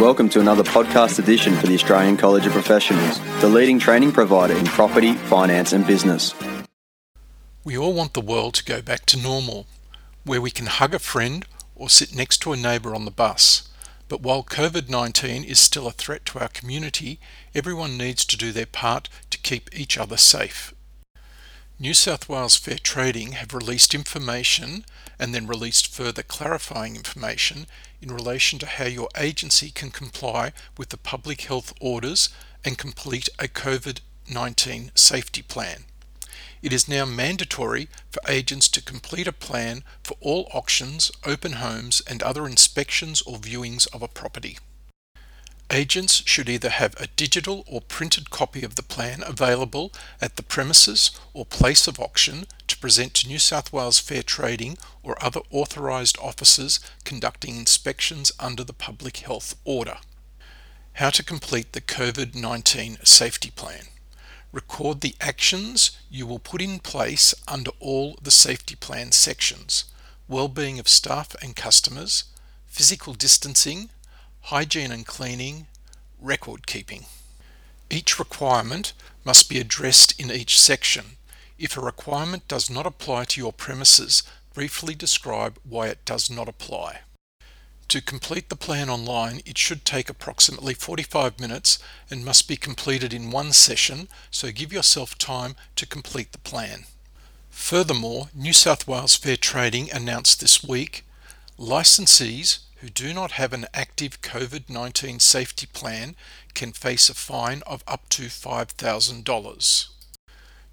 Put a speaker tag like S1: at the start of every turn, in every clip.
S1: Welcome to another podcast edition for the Australian College of Professionals, the leading training provider in property, finance, and business.
S2: We all want the world to go back to normal, where we can hug a friend or sit next to a neighbour on the bus. But while COVID 19 is still a threat to our community, everyone needs to do their part to keep each other safe. New South Wales Fair Trading have released information and then released further clarifying information in relation to how your agency can comply with the public health orders and complete a COVID 19 safety plan. It is now mandatory for agents to complete a plan for all auctions, open homes, and other inspections or viewings of a property. Agents should either have a digital or printed copy of the plan available at the premises or place of auction to present to New South Wales Fair Trading or other authorised officers conducting inspections under the Public Health Order. How to complete the COVID 19 safety plan. Record the actions you will put in place under all the safety plan sections well-being of staff and customers, physical distancing, hygiene and cleaning, record keeping. Each requirement must be addressed in each section. If a requirement does not apply to your premises, briefly describe why it does not apply. To complete the plan online, it should take approximately 45 minutes and must be completed in one session, so give yourself time to complete the plan. Furthermore, New South Wales Fair Trading announced this week licensees who do not have an active COVID 19 safety plan can face a fine of up to $5,000.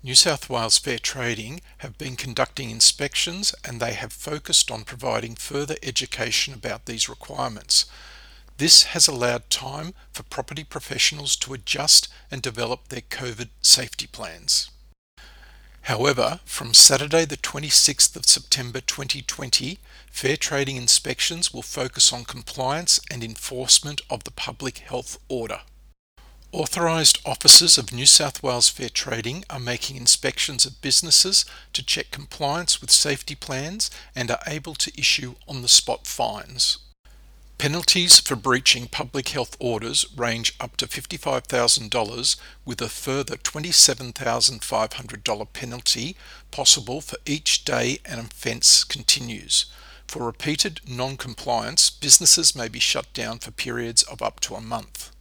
S2: New South Wales Fair Trading have been conducting inspections and they have focused on providing further education about these requirements. This has allowed time for property professionals to adjust and develop their COVID safety plans. However, from Saturday the 26th of September 2020, fair trading inspections will focus on compliance and enforcement of the public health order. Authorised officers of New South Wales Fair Trading are making inspections of businesses to check compliance with safety plans and are able to issue on the spot fines. Penalties for breaching public health orders range up to $55,000 with a further $27,500 penalty possible for each day an offence continues. For repeated non-compliance, businesses may be shut down for periods of up to a month.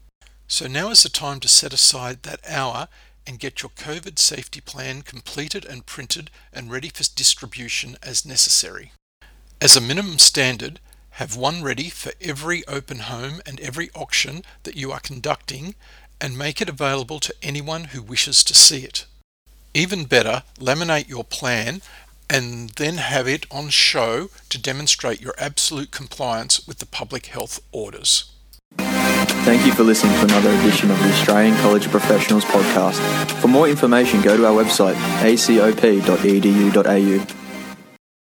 S2: So now is the time to set aside that hour and get your COVID safety plan completed and printed and ready for distribution as necessary. As a minimum standard, have one ready for every open home and every auction that you are conducting and make it available to anyone who wishes to see it. Even better, laminate your plan and then have it on show to demonstrate your absolute compliance with the public health orders.
S1: Thank you for listening to another edition of the Australian College of Professionals podcast. For more information, go to our website acop.edu.au.